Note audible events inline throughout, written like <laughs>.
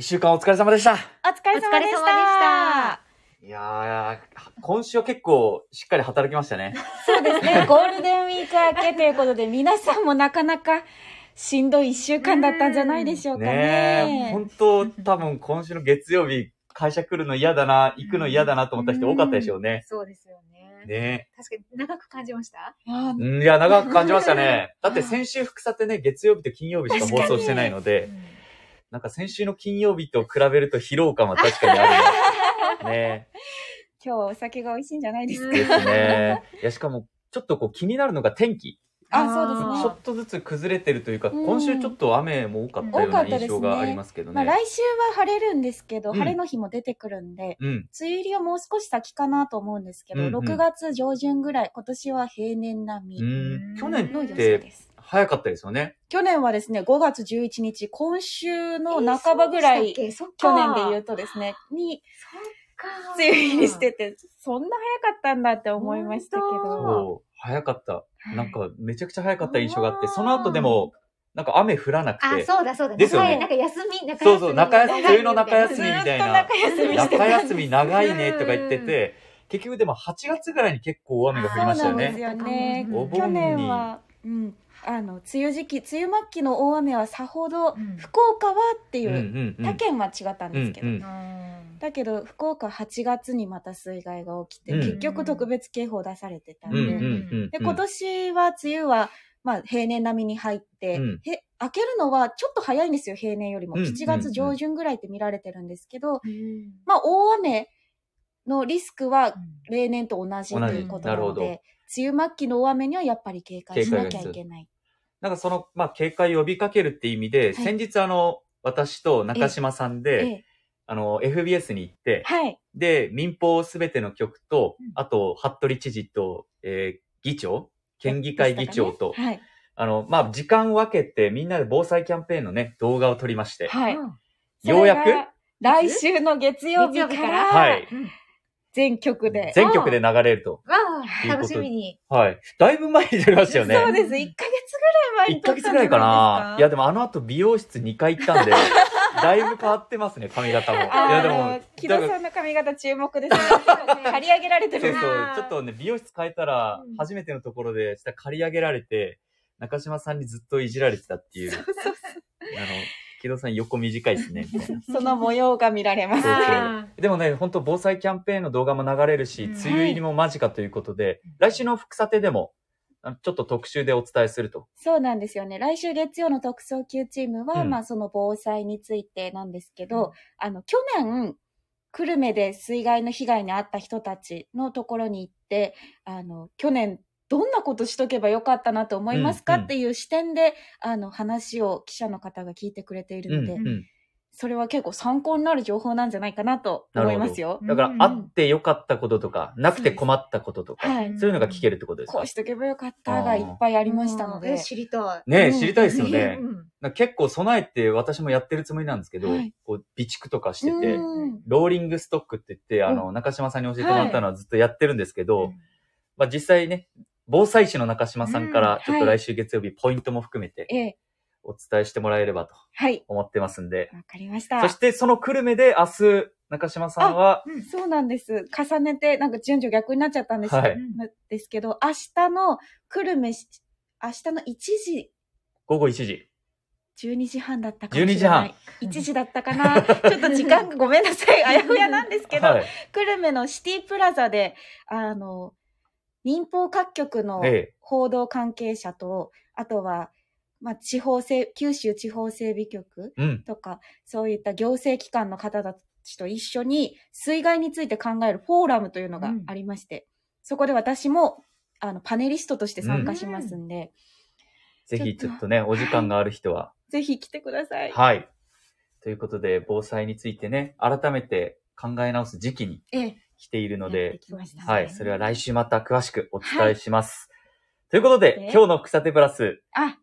一週間お疲れ様でした。お疲れ様でした。したいやー、今週は結構しっかり働きましたね。そうですね。<laughs> ゴールデンウィーク明けということで、皆さんもなかなかしんどい一週間だったんじゃないでしょうかねね。え、本当多分今週の月曜日、会社来るの嫌だな、行くの嫌だなと思った人多かったでしょうね。そうですよね。ね確かに長く感じました？いや、長く感じましたね。だって先週副査ってね、月曜日と金曜日しか放送してないので、なんか先週の金曜日と比べると疲労感は確かにあるね。ね <laughs> 今日お酒が美味しいんじゃないですか？え。ですね。いや、しかも、ちょっとこう気になるのが天気。あ、そうですねちょっ。とずつ崩れてるというか、うん今週ちょっと雨も多かったような印象がありますけどまあね。来週は晴れるんですけど、うん晴れの日も出てくるんで、うん。梅雨入りはもう少し先かなと思うんですけど、うんうん6月上旬ぐらい、今年は平年並うみん。去年の予想ってです。早かったですよね。去年はですね、5月11日、今週の半ばぐらい、去年で言ううとですね、に、か梅雨入りしてて、そんな早かったんだって思いましたけ本ど。そう。早かった。なんか、めちゃくちゃ早かった印象があって、うんその後でも、なんか雨降らなくあ、て。そうだそうだ。ですよねはいなんか休み、中休み。そうそう中休み梅雨の中休ずみみたいな中休み中た休み長いねとか言ってて、結局でも8月ぐらいに結構大雨が降りましたよね。そうなんですよねうんお盆に去年は、うん、あの、梅雨時期、梅雨末期の大雨はさほど、うん。福岡はっていう他県は違ったんですけど、うんうん。だけど福岡8月にまた水害が起きて、うん。結局特別警報出されてた。んで、うんうんうん。で今年は梅雨は、まあ、平年並みに入って、うん。へ明けるのはちょっと早いんですよ平年よりも、うん7月上旬ぐらいって見られてるんですけど、うんまあ大雨のリスクは例年と同じということなるほどなので、梅雨末期の大雨にはやっぱり警戒しなきゃいけない。なんかその、まあ、警戒を呼びかけるって意味で、い。先日あの、私と中島さんで、ええ。あの、FBS に行って、はい。で、民放すべての局とうん、あと、服部知事と、えー議長県議会議長と、はい。あの、まあ、時間を分けてみんなで防災キャンペーンのね、動画を撮りまして、はい。うん。ようやく？来週の月曜日からら、はい。うん全局で。全局で流れると。わあ、楽しみに。はい。だいぶ前に撮りましたよね。そうです。1ヶ月ぐらい前1に撮ったんじゃヶ月ぐらいかな。いや、でもあの後美容室2回行ったんで、<laughs> だいぶ変わってますね、髪型も。い。や、でも、木戸さんの髪型注目ですね。刈り上げられてるそうそう。ちょっとね、美容室変えたらうん、初めてのところで、下刈り上げられて、中島さんにずっといじられてたっていう。あの、木戸さん横短いですね、みたいな。<laughs> その模様が見られます。でもね、本当防災キャンペーンの動画も流れるし、うん。梅雨入りも間近ということで、来週の副査定でも、あちょっと特集でお伝えすると。そうなんですよね。来週月曜の特捜級チームは、うん。まあその防災についてなんですけど、あの、去年、久留米で水害の被害に遭った人たちのところに行って、あの、去年、どんなことしとけばよかったなと思いますか、うんうん。っていう視点で、あの、話を記者の方が聞いてくれているので、うんうん。それは結構参考になる情報なんじゃないかなと思いますよ。だから、うんあってよかったこととか、なくて困ったこととか、はい。そういうのが聞けるってことですか？こうしとけばよかったがいっぱいありましたので。え、。知りたい。ね知りたいですよね。結構備えて私もやってるつもりなんですけど、はい。こう備蓄とかしてて、うんローリングストックって言って、あの、中島さんに教えてもらったのはずっとやってるんですけど、うんまあ実際ね、防災士の中島さんかうんら、ちょっと来週月曜日、ポイントも含めてええ、お伝えしてもらえればとはい。思ってますんで。わかりました。そして、その久留米で明日、中島さんは、そうなんです。重ねて、なんか順序逆になっちゃったんです,、はいですけど、明日の久留米し、明日の1時、午後1時。12時半だったかもしれない。12 1時だったかな。ちょっと時間がごめんなさい。<laughs> あやふやなんですけど、はい。久留米のシティプラザで、あの、民放各局のええ。報道関係者と、あとは、まあ、地方整、九州地方整備局うん。とか、そういった行政機関の方たちと一緒に水害について考えるフォーラムというのがありまして、そこで私も、あの、パネリストとして参加しますんで、ぜひちょっとね、お時間がある人は。ぜひ来てください。はい。ということで、防災についてね、改めて考え直す時期にええ、来ているので、ね。はい。それは来週また詳しくお伝えします。ということでで、今日の草手プラス、あ、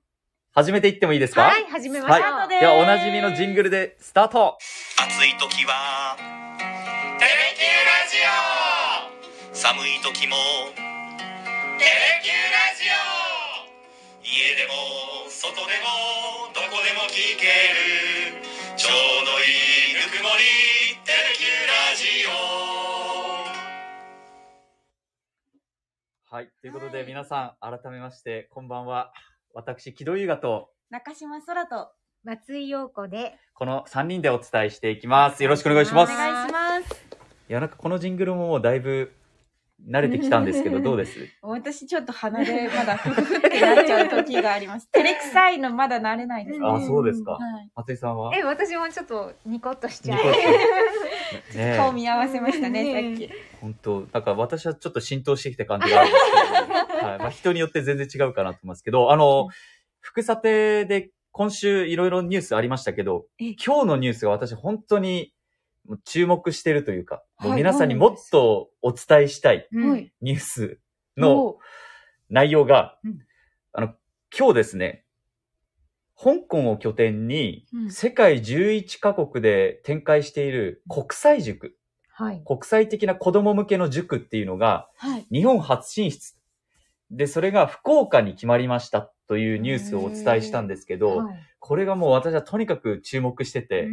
始めていってもいいですか？はい、始めましょう。はい。ででは、おなじみのジングルでスタート。暑い時は「テレキューラジオ」寒い時も「テレキューラジオ」家でも外でもどこでも聞ける。ちょうどいいぬくもりはい。ということで、皆さん、改めまして、こんばんは。私、木戸優雅と、中島空と松井陽子で。この3人でお伝えしていきます。よろしくお願いします。いお願いします。や、なんかこのジングルももうだいぶ慣れてきたんですけど、<laughs> どうです？私ちょっと鼻でまだフフフってなっちゃう時があります。照れくさいのまだ慣れないです。うんあ、そうですか。はい。松井さんは？え、私もちょっとニコッとしちゃう。顔見合わせましたね、ねさっき。本当なんか私はちょっと浸透してきた感じがあるんですけど、<laughs> はい。まあ人によって全然違うかなと思いますけど、あの、副査定で今週いろいろニュースありましたけど、え今日のニュースが私本当に注目してるというか、もうはい皆さんにもっとお伝えしたい。ニュースのお内容が、うん。あの、今日ですね、香港を拠点にうん世界11カ国で展開している国際塾、はい。国際的な子供向けの塾っていうのがはい。日本初進出。で、それが福岡に決まりましたというニュースをお伝えしたんですけど、はいこれがもう私はとにかく注目してて。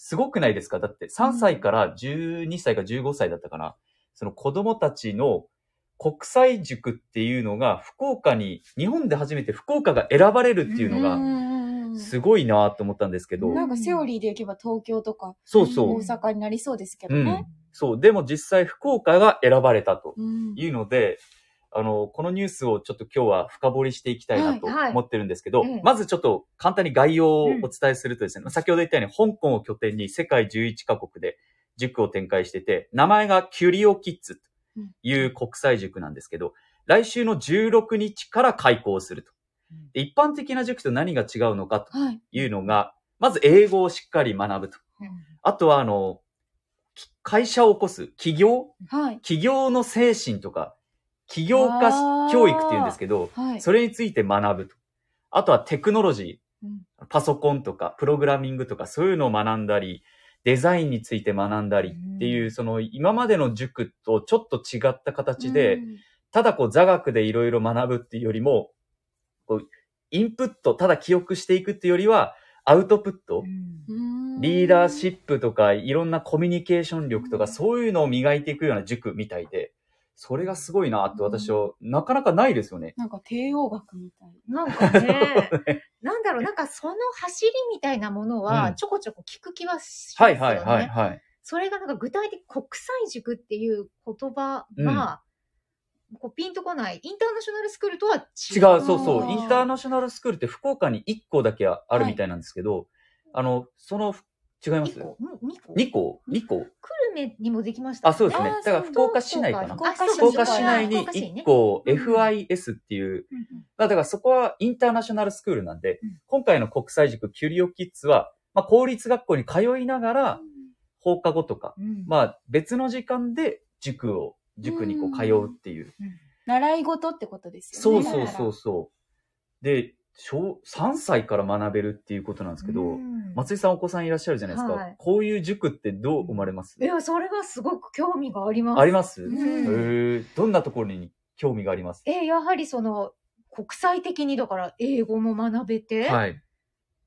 すごくないですか？だって3歳から12歳か15歳だったかな。その子供たちの国際塾っていうのが福岡に、日本で初めて福岡が選ばれるっていうのうがんすごいなと思ったんですけど、なんかセオリーでいけば東京とかそうそう大。阪になりそうですけどうんね。。そう。でも実際福岡が選ばれたとうんいうので、あの、このニュースをちょっと今日は深掘りしていきたいなとはいはい思ってるんですけど、ええまずちょっと簡単に概要をお伝えするとですね、先ほど言ったように香港を拠点に世界11カ国で塾を展開してて、名前がキュリオキッズという国際塾なんですけど、来週の16日から開校すると。で一般的な塾と何が違うのかとはい。いうのが、まず英語をしっかり学ぶと。あとはあの、き会社を起こす企業？はい。企業の精神とか、起業家教育って言うんですけど、はい。それについて学ぶと。あとはテクノロジうんー、パソコンとか、プログラミングとか、そういうのを学んだり、デザインについて学んだりっていう、その今までの塾とちょっと違った形で、うんただこう座学でいろいろ学ぶっていうよりも、こう、インプット、ただ記憶していくっていうよりは、アウトプット、うんリーダーシップとか、いろんなコミュニケーション力とか、そういうのを磨いていくような塾みたいで、それがすごいなって私は、なかなかないですよね。なんか帝王学みたい。なんかね、<laughs> なんだろう、なんかその走りみたいなものうんはちょこちょこ聞く気はしますよね。はいはいはいはい。それがなんか具体的国際塾っていう言葉うんが、こうピンとこない。インターナショナルスクールとは違う。違う、そうそう。インターナショナルスクールって福岡に1校だけあるみたいなんですけど、あの、その、違います？2個 ?2 個 ?2 校 ?2 校久留米にもできました、あ、そうですね。だから福岡市内かな？そう。かあそう福岡市内に福岡市ね1校うん FIS っていう、うんだからそこはインターナショナルスクールなんで、うん今回の国際塾キュリオキッズは、まあ公立学校に通いながら放課後とか、うんまあ別の時間で塾を、塾にこう通うっていう。習い事ってことですよね。そうそうそうそう。で、小、3歳から学べるっていうことなんですけど、うん松井さんお子さんいらっしゃるじゃないですか。はいこういう塾ってどう思われます、いや、それがすごく興味があります。あります、うんへーどんなところに興味があります？え、やはりその、国際的にだから英語も学べて、はい。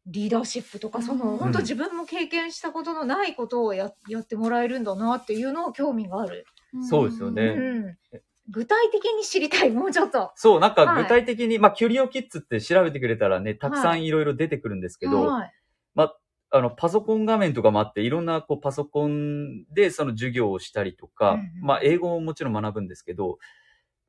リーダーシップとか、その、うん本当自分も経験したことのないことをややってもらえるんだなっていうのを興味がある。そうですよねうん。具体的に知りたい、もうちょっと。そう、なんかはい具体的に、まあ、キュリオキッズって調べてくれたらね、たくさんいろいろ出てくるんですけど、はい。あの、パソコン画面とかもあって、いろんなこうパソコンでその授業をしたりとか、うんうんまあ、英語ももちろん学ぶんですけど、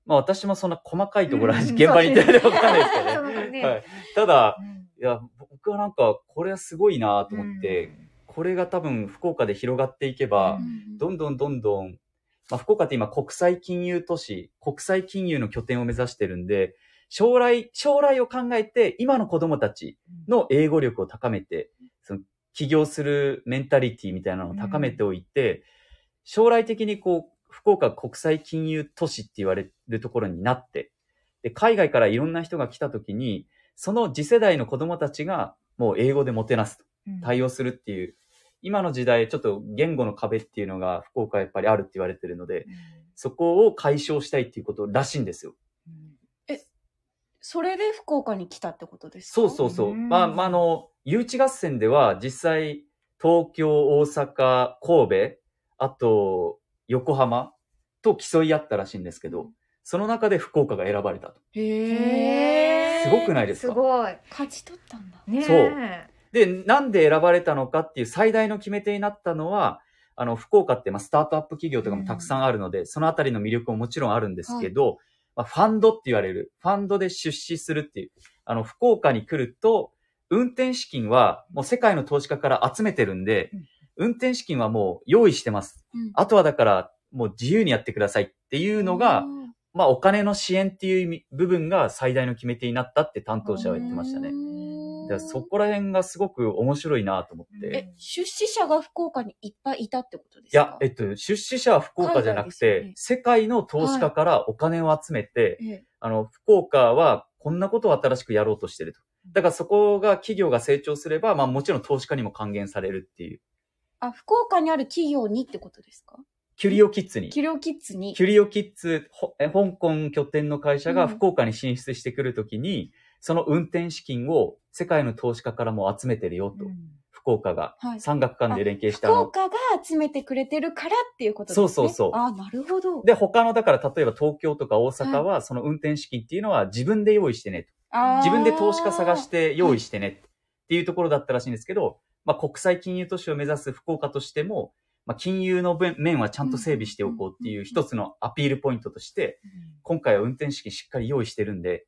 まあ、私もそんな細かいところはうん現場に行ってないでわかんないですけどね。<laughs> ねはい。ただ、うんいや、僕はなんか、これはすごいなと思って、これが多分福岡で広がっていけば、うんどんどんどんどん、まあ、福岡って今国際金融都市、国際金融の拠点を目指してるんで、将来、将来を考えて、今の子供たちの英語力を高めて、その起業するメンタリティみたいなのを高めておいて、将来的にこう、福岡国際金融都市って言われるところになって、で、海外からいろんな人が来た時に、その次世代の子供たちがもう英語でもてなすと。対応するっていう、今の時代ちょっと言語の壁っていうのが福岡はやっぱりあるって言われてるので、そこを解消したいっていうことらしいんですよ。それで福岡に来たってことですか？そうそうそう。うんまあ、まあ、あの、誘致合戦では実際、東京、大阪、神戸、あと、横浜と競い合ったらしいんですけど、その中で福岡が選ばれたと。へーすごくないですか？すごい。勝ち取ったんだ。ねえそうで、なんで選ばれたのかっていう最大の決め手になったのは、あの、福岡って、まあ、スタートアップ企業とかもたくさんあるので、そのあたりの魅力ももちろんあるんですけど、まあ、ファンドって言われる、ファンドで出資するっていう、あの、福岡に来ると、運転資金はもう世界の投資家から集めてるんで、運転資金はもう用意してます。うん。あとはだから、もう自由にやってくださいっていうのが、まあ、お金の支援っていう部分が最大の決め手になったって担当者は言ってましたね。だからそこら辺がすごく面白いなと思って。え、出資者が福岡にいっぱいいたってことですか？いや、えっと、出資者は福岡じゃなく海外ですよね、て世界の投資家からお金を集めて、ええあの、福岡はこんなことを新しくやろうとしてると。だからそこが企業が成長すれば、まあもちろん投資家にも還元されるっていう。あ、福岡にある企業にってことですか？キュリオキッズに。キリオキッズに。キュリオキッズ、ほえ香港拠点の会社がうん福岡に進出してくるときに、その運転資金を世界の投資家からも集めてるよと。福岡が。はい。産学官で連携したの。福岡が集めてくれてるからっていうことですね。そうそうそうあ、なるほど。で、他の、だから例えば東京とか大阪は、その運転資金っていうのは自分で用意してね自分で投資家探して用意してねっていうところだったらしいんですけど、まあ国際金融都市を目指す福岡としても、まあ金融の面面はちゃんと整備しておこうっていう一つのアピールポイントとして、今回は運転資金しっかり用意してるんで、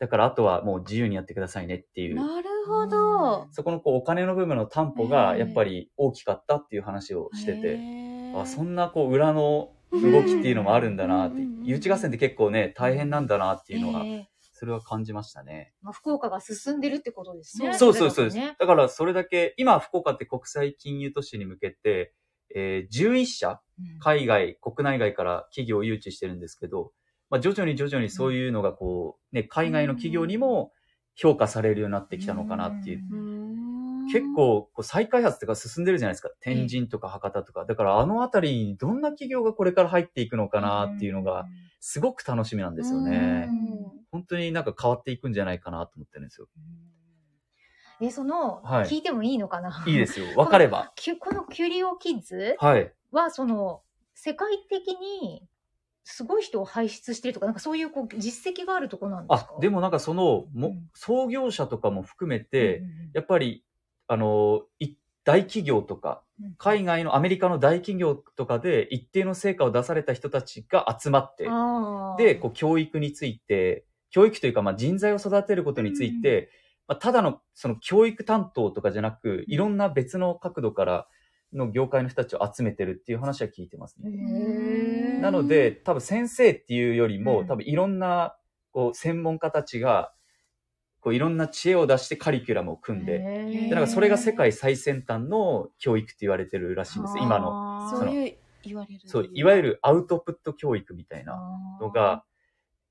だからあとはもう自由にやってくださいねっていう。なるほど。そこのこうお金の部分の担保がやっぱり大きかったっていう話をしてへて、ーあそんなこう裏の動きっていうのもあるんだなってうん、誘致合戦って結構ね、大変なんだなっていうのは、へーそれは感じましたね。まあ、福岡が進んでるってことですね。そうそうそうです。だからそれだけ、今福岡って国際金融都市に向けて、えー11社、海外、国内外から企業を誘致してるんですけど、まあ徐々に徐々にそういうのがこう、ね、海外の企業にも評価されるようになってきたのかなっていう。結構、こう再開発とか進んでるじゃないですか。天神とか博多とか。だからあのあたりにどんな企業がこれから入っていくのかなっていうのが、すごく楽しみなんですよね。本当になんか変わっていくんじゃないかなと思ってるんですよ。うん。え、その、はい聞いてもいいのかな？いいですよ。わかれば。きゅこのキュリオキッズはい。は、その、世界的に、すごい人を輩出してるとか、なんかそういうこう実績があるとこなんですか、あでもなんかその、もうん。創業者とかも含めて、うんうんやっぱり、あの、い大企業とか、うん海外のアメリカの大企業とかで一定の成果を出された人たちが集まって、で、こう、教育について、教育というか、まあ、人材を育てることについて、まあ、ただの、その、教育担当とかじゃなく、いろんな別の角度からの業界の人たちを集めてるっていう話は聞いてますね。なので、多分先生っていうよりも、うん多分いろんな、こう、専門家たちが、こう、いろんな知恵を出してカリキュラムを組んで、で、なんかそれが世界最先端の教育って言われてるらしいんです。今の。そういう言われる。そう、いわゆるアウトプット教育みたいな。のが、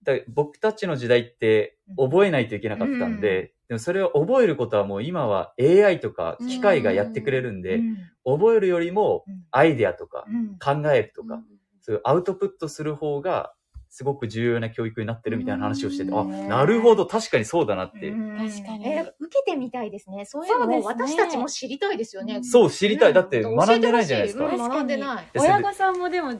だ僕たちの時代って覚えないといけなかったんで、でもそれを覚えることはもう今は AI とか機械がやってくれるんで、うん覚えるよりもうん。アイデアとかうん。考えるとか、うん。そういうアウトプットする方がすごく重要な教育になってるみたいな話をしてて、あ、うん。なるほど、確かにそうだなって。うん。確かに。えー受けてみたいですね。そういうのも私たちも知りたいですよね。そう、知りたい。だってうん学んでないじゃないですか。うん学んでない。親御さんもでも、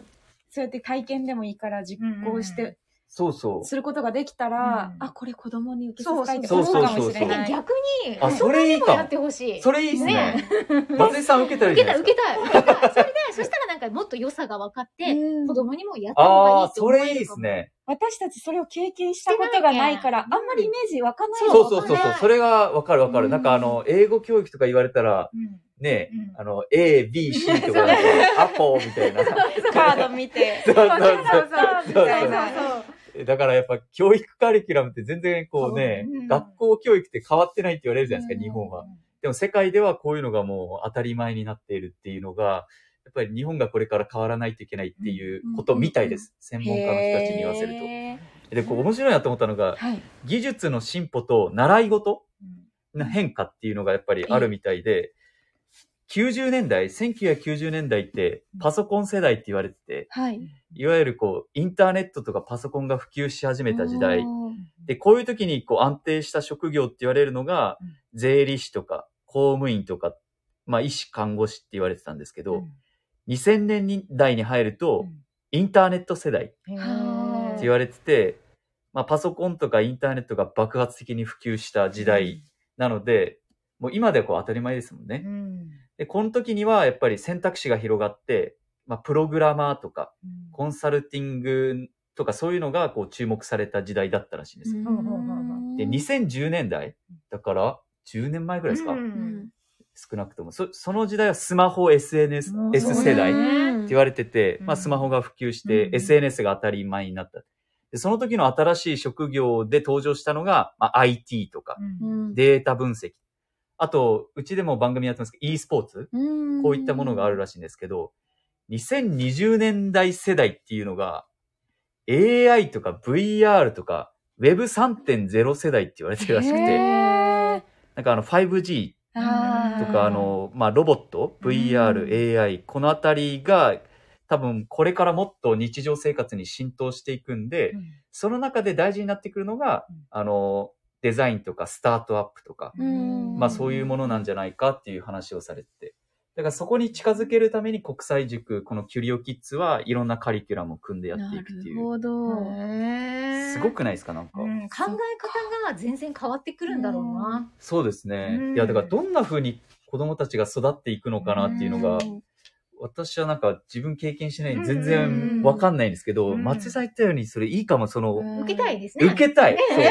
そうやって体験でもいいから実行して、そうそう。することができたら、うんあ、これ子供に受けさせたいってそうそう思うかもしれない。逆に、あそれいいかやってほしい。それいいっすねね。<laughs> 松井さん受けたらいい受けじゃないですか。たい、受けたい。受けたい。それで、そしたらなんかもっと良さが分かって、うん子供にもやった方がいいああ、って思えるかもそれいいです。ね。私たちそれを経験したことがないから、してないねあんまりイメージ湧かないそうそうそうそうそう。わかんないそれがわかるわかる。うんなんかあの、英語教育とか言われたら、うんね、うんあの、A、B、C とかなんか、<laughs> アポみたいな。カード見て。そうそうそうそうそうみたいなそうだからやっぱ教育カリキュラムって全然こうね、うん学校教育って変わってないって言われるじゃないですか、日本は。うんでも世界ではこういうのがもう当たり前になっているっていうのが、やっぱり日本がこれから変わらないといけないっていうことみたいです。専門家の人たちに言わせるへと。で、こう面白いなと思ったのがー、はい。技術の進歩と習い事うんの変化っていうのがやっぱりあるみたいで、90年代、1990年代ってパソコン世代って言われてて、はい。いわゆるこう、インターネットとかパソコンが普及し始めた時代。で、こういう時にこう安定した職業って言われるのがうん、税理士とか公務員とか、まあ医師看護師って言われてたんですけど、2000年代に入ると、インターネット世代って言われてて、まあパソコンとかインターネットが爆発的に普及した時代なので、もう今ではこう当たり前ですもんね。うんで、この時にはやっぱり選択肢が広がって、まあプログラマーとか、コンサルティングとかそういうのがこう注目された時代だったらしいんですよ。で、2010年代だから10年前ぐらいですか、うん。少なくとも。そその時代はスマホ SNS S 世代ってね言われてて、うん。まあスマホが普及して、うん。SNS が当たり前になった。で、その時の新しい職業で登場したのが、まあ、IT とか、うん。データ分析。あと、うちでも番組やってますけど、e スポーツ？こういったものがあるらしいんですけど、2020年代世代っていうのが、AI とか VR とか Web3.0 世代って言われてるらしくて、なんかあの 5G とかあの、まあロボット、VR、AI、このあたりが多分これからもっと日常生活に浸透していくんで、その中で大事になってくるのがうん、あの、デザインとかスタートアップとか、うんまあそういうものなんじゃないかっていう話をされてて。だからそこに近づけるために国際塾、このキュリオキッズはいろんなカリキュラムを組んでやっていくっていう。ほど。へーすごくないですかなんか。うん考え方が全然変わってくるんだろうな。そうですね。うんいや、だからどんな風に子供たちが育っていくのかなっていうのが、うん私はなんか自分経験しない全うん然わかんないんですけど、うん松井さん言ったようにそれいいかも、その、受けたいですね。受けたい。ねそう。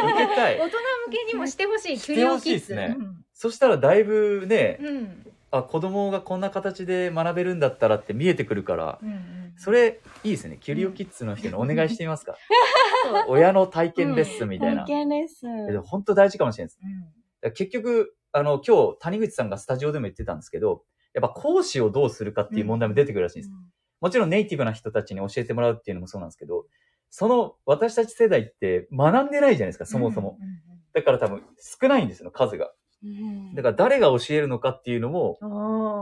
受けたい大。人向けにもしてほしい、キュリオキッズ。ほしいですねそしたらだいぶね、うん。うんあ、子供がこんな形で学べるんだったらって見えてくるから、うんうんそれいいですね。キュリオキッズの人にお願いしてみますか。親の体験レッスンみたいな。体験レッスンえでも本当大事かもしれないです。うん結局、あの、今日谷口さんがスタジオでも言ってたんですけど、やっぱ講師をどうするかっていう問題も出てくるらしいんです。もちろんネイティブな人たちに教えてもらうっていうのもそうなんですけど、その私たち世代って学んでないじゃないですか、そもそも。。だから多分少ないんですよ、数が。うんだから誰が教えるのかっていうのも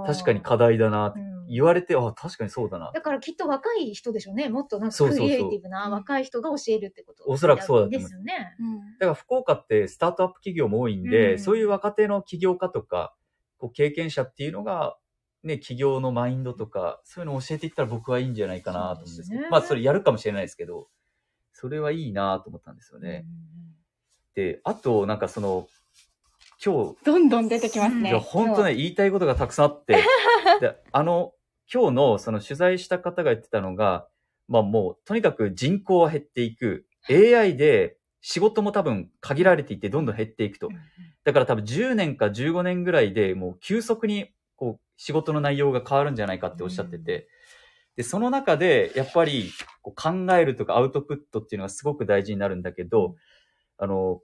確かに課題だな言われて、あ、確かにそうだな。だからきっと若い人でしょうね。もっとなんかそうそうそうクリエイティブな若い人が教えるってことおそらくそうだですよね。うんだから福岡ってスタートアップ企業も多いんで、うんそういう若手の起業家とか、こう経験者っていうのが、ね、企業のマインドとか、そういうのを教えていったら僕はいいんじゃないかなと思うんですけど、ねまあそれやるかもしれないですけど、それはいいなと思ったんですよね。で、あとなんかその、今日、どんどん出てきますね。いや、本当ね、言いたいことがたくさんあって、<laughs> であの、今日のその取材した方が言ってたのが、まあもう、とにかく人口は減っていく。AI で仕事も多分限られていてどんどん減っていくとうん。だから多分10年か15年ぐらいでもう急速にこう仕事の内容が変わるんじゃないかっておっしゃってて、で、その中でやっぱり考えるとかアウトプットっていうのがすごく大事になるんだけど、あの、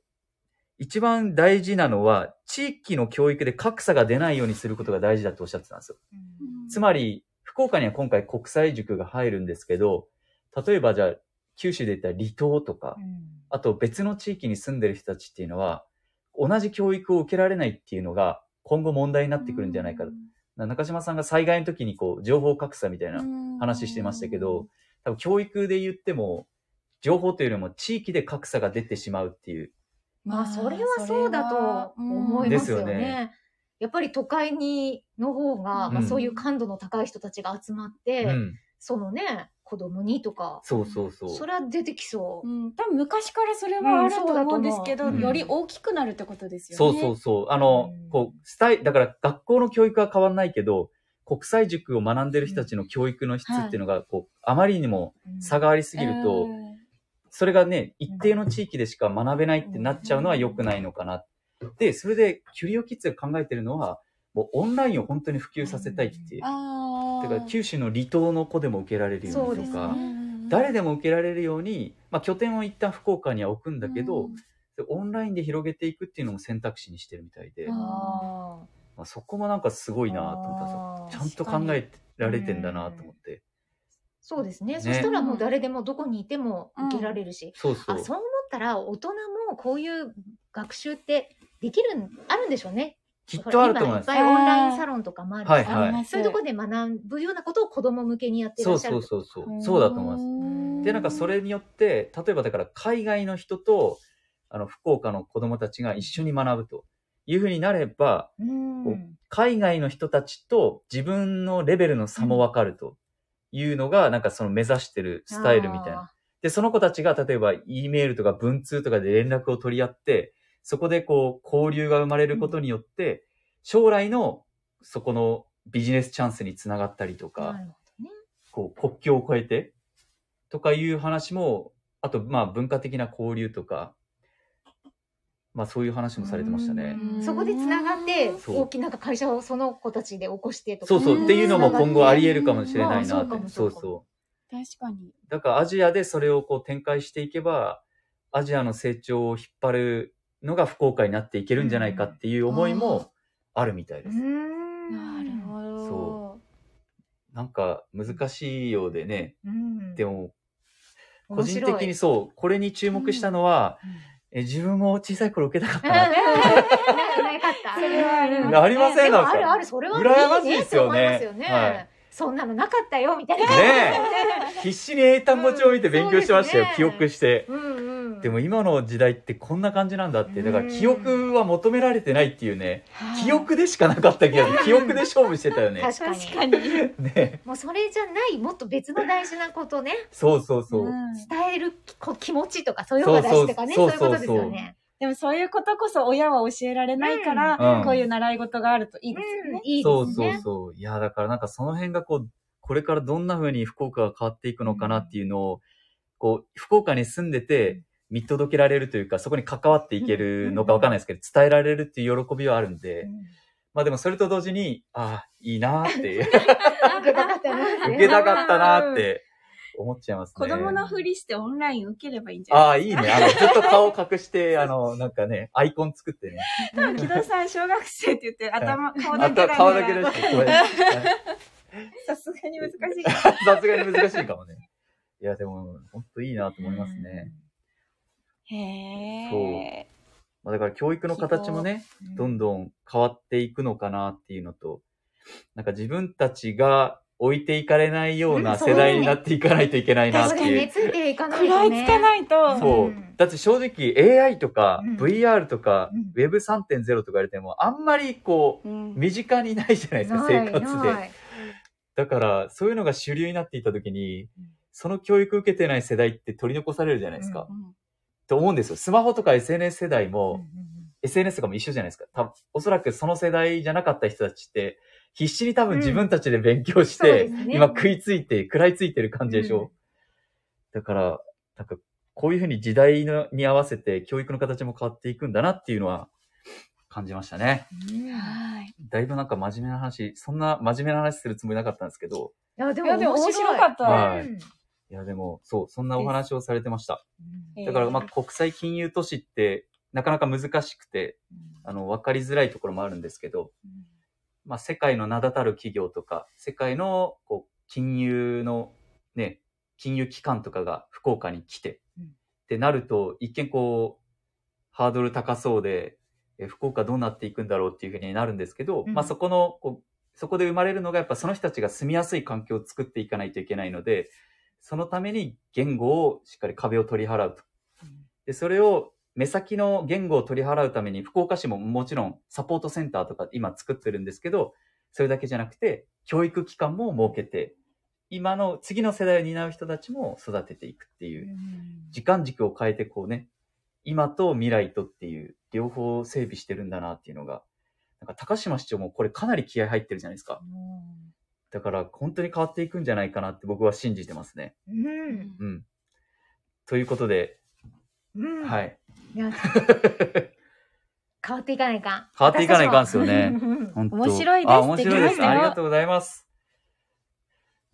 一番大事なのは地域の教育で格差が出ないようにすることが大事だとおっしゃってたんですよ。うんつまり、福岡には今回国際塾が入るんですけど、例えばじゃあ、九州で言ったら離島とか、あと別の地域に住んでる人たちっていうのは、同じ教育を受けられないっていうのが今後問題になってくるんじゃないか。中島さんが災害の時にこう、情報格差みたいな話してましたけど、多分教育で言っても、情報というよりも地域で格差が出てしまうっていう。まあ、それはそうだと思いますよですよねね。やっぱり都会にの方が、まあ、うんそういう感度の高い人たちが集まって、うん。そのね、子供にとか、そうそうそう。それは出てきそう。うん、多分昔からそれはあると思うんですけど、うんより大きくなるってことですよそうね。そうそう。あの、うんこう、スタイ、だから学校の教育は変わんないけど、国際塾を学んでる人たちの教育の質っていうのが、こう、あまりにも差がありすぎると、うんそれがね、一定の地域でしか学べないってなっちゃうのは良くないのかな。で、それで、キュリオキッズが考えてるのは、もうオンラインを本当に普及させたいっていう。だから九州の離島の子でも受けられるよそうにとか、ね誰でも受けられるように、まあ拠点を一旦福岡には置くんだけど、オンラインで広げていくっていうのも選択肢にしてるみたいで、まあ、そこもなんかすごーいなと思ったちゃんと考えられてんだなと思って。そうですね。ね。そしたらもう誰でもどこにいても受けられるし、そうそう。あそう思ったら大人もこういう学習ってできるんあるんでしょうね。きっとあると思いますいっぱいオンラインサロンとかもあるし、はいありますそういうところで学ぶようなことを子供向けにやってらそうっしゃるそうそうそう。そうだと思います。すで、なんかそれによって、例えばだから海外の人と、あの、福岡の子供たちが一緒に学ぶと。いうふうになれば、うん。海外の人たちと自分のレベルの差もわかるというのが、なんかその目指してるスタイルみたいな。で、その子たちが例えば E メールとか文通とかで連絡を取り合って、そこでこう交流が生まれることによって、将来のそこのビジネスチャンスにつながったりとか、るほどね。こう国境を越えてとかいう話も、あとまあ文化的な交流とか、まあそういう話もされてましたね。うんそこでつながって、大きな会社をその子たちで起こしてとか。そうそうう。んっていうのも今後あり得るかもしれないうんなって。そうかもそそうそう。確かに。だからアジアでそれをこう展開していけば、アジアの成長を引っ張るのが福岡になっていけるんじゃないかっていう思いもあるみたいでうす。ん。なるほど。そなんか難しいようでね、うん。でも個人的にそう、これに注目したのは、え自分も小さい頃受けたかったな。なかった。それはありませんでもなんかあるある、それは羨ましいですよねそんなのなかったよ、みたいな。ねえ必死に英単語帳を見て勉強してましたよ、記憶して。うんうん。でも今の時代ってこんな感じなんだって。だからうん記憶は求められてないっていうね、はい記憶でしかなかった気がする。記憶で勝負してたよね。<laughs> 確かに。確かに。ねもうそれじゃない、もっと別の大事なことね。そうそうそう。うん伝えるこ気持ちとか、そういう方が大事とかね。そそうういうそうことですよね。でもそういうことこそ親は教えられないから、うんこういう習い事があるといいですよね。いいそうですね。そうそう。いや、だからなんかその辺がこう、これからどんな風に福岡が変わっていくのかなっていうのを、こう、福岡に住んでて見届けられるというか、そこに関わっていけるのかわかんないですけど、伝えられるっていう喜びはあるんで、まあでもそれと同時に、ああ、いいなーって、受けたかったなって。受けたかったなーって思っちゃいますね。子供のふりしてオンライン受ければいいんじゃないああ、いいね。あの、ずっと顔隠して、あの、なんかね、アイコン作ってね。多分木戸さん小学生って言って頭、顔だけだ顔だけ出して、これ。さすがに難しい。<laughs> さすがに難しいかもね。いや、でも、ほんといいなと思いますね。へー。まあ、だから教育の形もね、どんどん変わっていくのかなっていうのと、なんか自分たちが置いていかれないような世代になっていかないといけないなっていう確かにね、。ついていかない食らいつかい。ないと。そううん。だって正直 AI とかうん VR とかうん Web3.0 とか言われてもあんまりこううん身近にないじゃないですか、生活で。だからそういうのが主流になっていった時に、その教育受けてない世代って取り残されるじゃないですか。うんと思うんですよ。スマホとか SNS 世代も、うんうん SNS とかも一緒じゃないですか。多分おそらくその世代じゃなかった人たちって、必死に多分自分たちで勉強して、ですね今食いついて、食らいついてる感じでしょ。うんだから、なんか、こういうふうに時代のに合わせて教育の形も変わっていくんだなっていうのは感じましたね。うんいはい。だいぶなんか真面目な話、そんな真面目な話するつもりなかったんですけど、いやでも面白かったはいうんいやでも、そう、そんなお話をされてました。えーだから、まあ、国際金融都市って、なかなか難しくて、あの、わかりづらいところもあるんですけど、まあ、世界の名だたる企業とか、世界の、こう、金融の、ね、金融機関とかが福岡に来て、うん。ってなると、一見こう、ハードル高そうで、え福岡どうなっていくんだろうっていうふうになるんですけど、うん。まあ、そこの、こう、そこで生まれるのが、やっぱその人たちが住みやすい環境を作っていかないといけないので、そのために言語をしっかり壁を取り払うと。で、それを目先の言語を取り払うために、福岡市ももちろんサポートセンターとか今作ってるんですけど、それだけじゃなくて、教育機関も設けて、今の次の世代を担う人たちも育てていくっていう、時間軸を変えてこうね、今と未来とっていう両方整備してるんだなっていうのが、なんか高島市長もこれかなり気合入ってるじゃないですか。だから本当に変わっていくんじゃないかなって僕は信じてますね。うん。うん。ということで、うん。。はい変わっていかないかん。変わっていかないかんすよね面白いですあ、面白いです。ありがとうございます。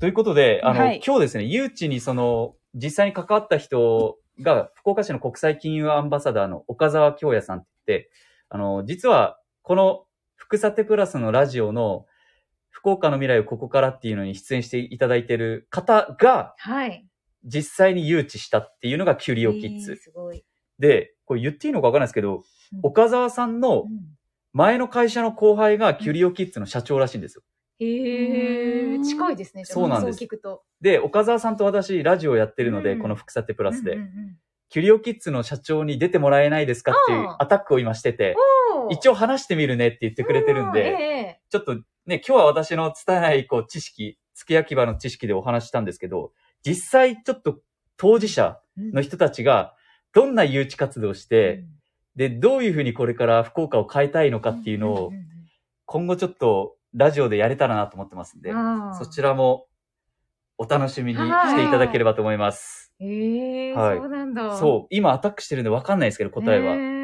ということで、あの、はい今日ですね、誘致にその、実際に関わった人が、福岡市の国際金融アンバサダーの岡沢京也さんって言って、あの、実は、この、福さてプラスのラジオの、福岡の未来をここからっていうのに出演していただいている方が、はい。実際に誘致したっていうのがキュリオキッズ。すごい。で、これ言っていいのかわかんないですけど、うん岡沢さんのうん前の会社の後輩がキュリオキッズの社長らしいんですよ。へえ、近いですね。そうなんですそう聞くと。で、岡沢さんと私、ラジオやってるので、うんこの福さてプラスで、うんうんうんキュリオキッズの社長に出てもらえないですかっていうアタックを今してて、お一応話してみるねって言ってくれてるんうで、えちょっとね、今日は私の拙いこう知識、付け焼き場の知識でお話ししたんですけど、実際ちょっと当事者えの人たちがどんな誘致活動をして、で、どういうふうにこれから福岡を変えたいのかっていうのを今後ちょっとラジオでやれたらなと思ってますんで、そちらもお楽しみにしていただければと思います。ええはい。そうなんだ。そう、今アタックしてるんでわかんないですけど答えは。え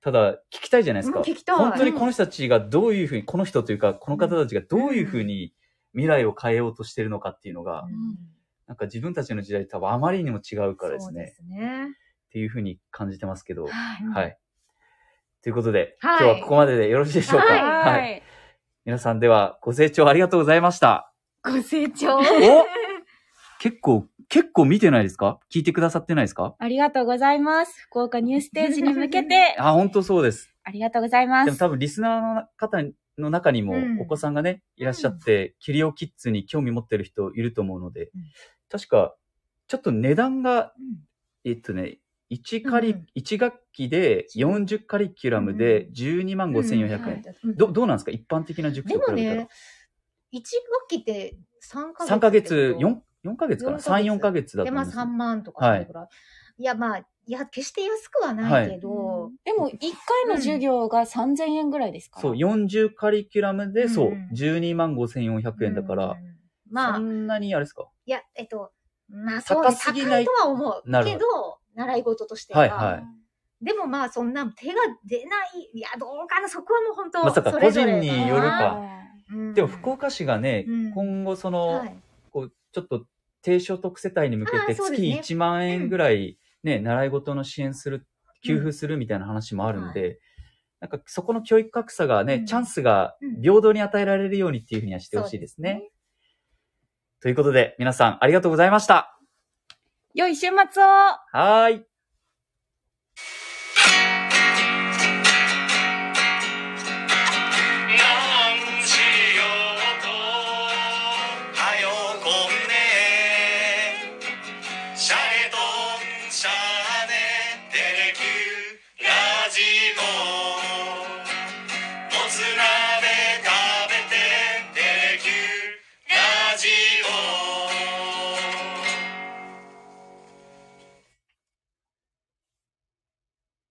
ただ、聞きたいじゃないですか。うん聞きたい本当にこの人たちがどういうふうに、この人というか、この方たちがどういうふうに未来を変えようとしてるのかっていうのが、うんなんか自分たちの時代と多分あまりにも違うからですね。そうですね。っていうふうに感じてますけど。はい。はい。ということで、はい今日はここまででよろしいでしょうか？はいはい。皆さんではご清聴ありがとうございました。ご清聴。お結構、結構見てないですか？聞いてくださってないですか？ありがとうございます。福岡ニューステージに向けて、<laughs> あ、本当そうです。ありがとうございます。でも多分リスナーの方の中にもうん。お子さんがね、いらっしゃって、キュリオキッズに興味持ってる人いると思うので、うん。確か、ちょっと値段が、うん。えっとね、1カリ、うん。うん一学期で40カリ。キュラムで12万5400円。うん。ど、どうなんですか？一般的な塾でもと比べたら。ね、一学期って3ヶ月。3ヶ月、4、4ヶ月かな？四ヶ月 ?3、4ヶ月だとで、まあ思うんですよ。3万とかそれぐらい。い、や、まあ、いや、決して安くはないけど、でも、1回の授業が3000円ぐらいですかそう、40カリキュラムで、そううん、12万5400円だから、うん。まあ、そんなにあれですか？いや、えっと、まあ、そうね高すぎない。高いとは思う。けど、習い事としては。はいはい。でもまあ、そんな手が出ない。いや、どうかな、そこはもう本当、まさか個人によるか。うん。でも福岡市がね、うん。今後その、はい。こう、ちょっと低所得世帯に向けあて月ーそうですね。1万円ぐらいね、習い事の支援する、給付するみたいな話もあるんで、なんかそこの教育格差がね、うん。チャンスがうん。平等に与えられるようにっていうふうにはしてほしいですね。そうということで、皆さんありがとうございました。良い週末を。はーい。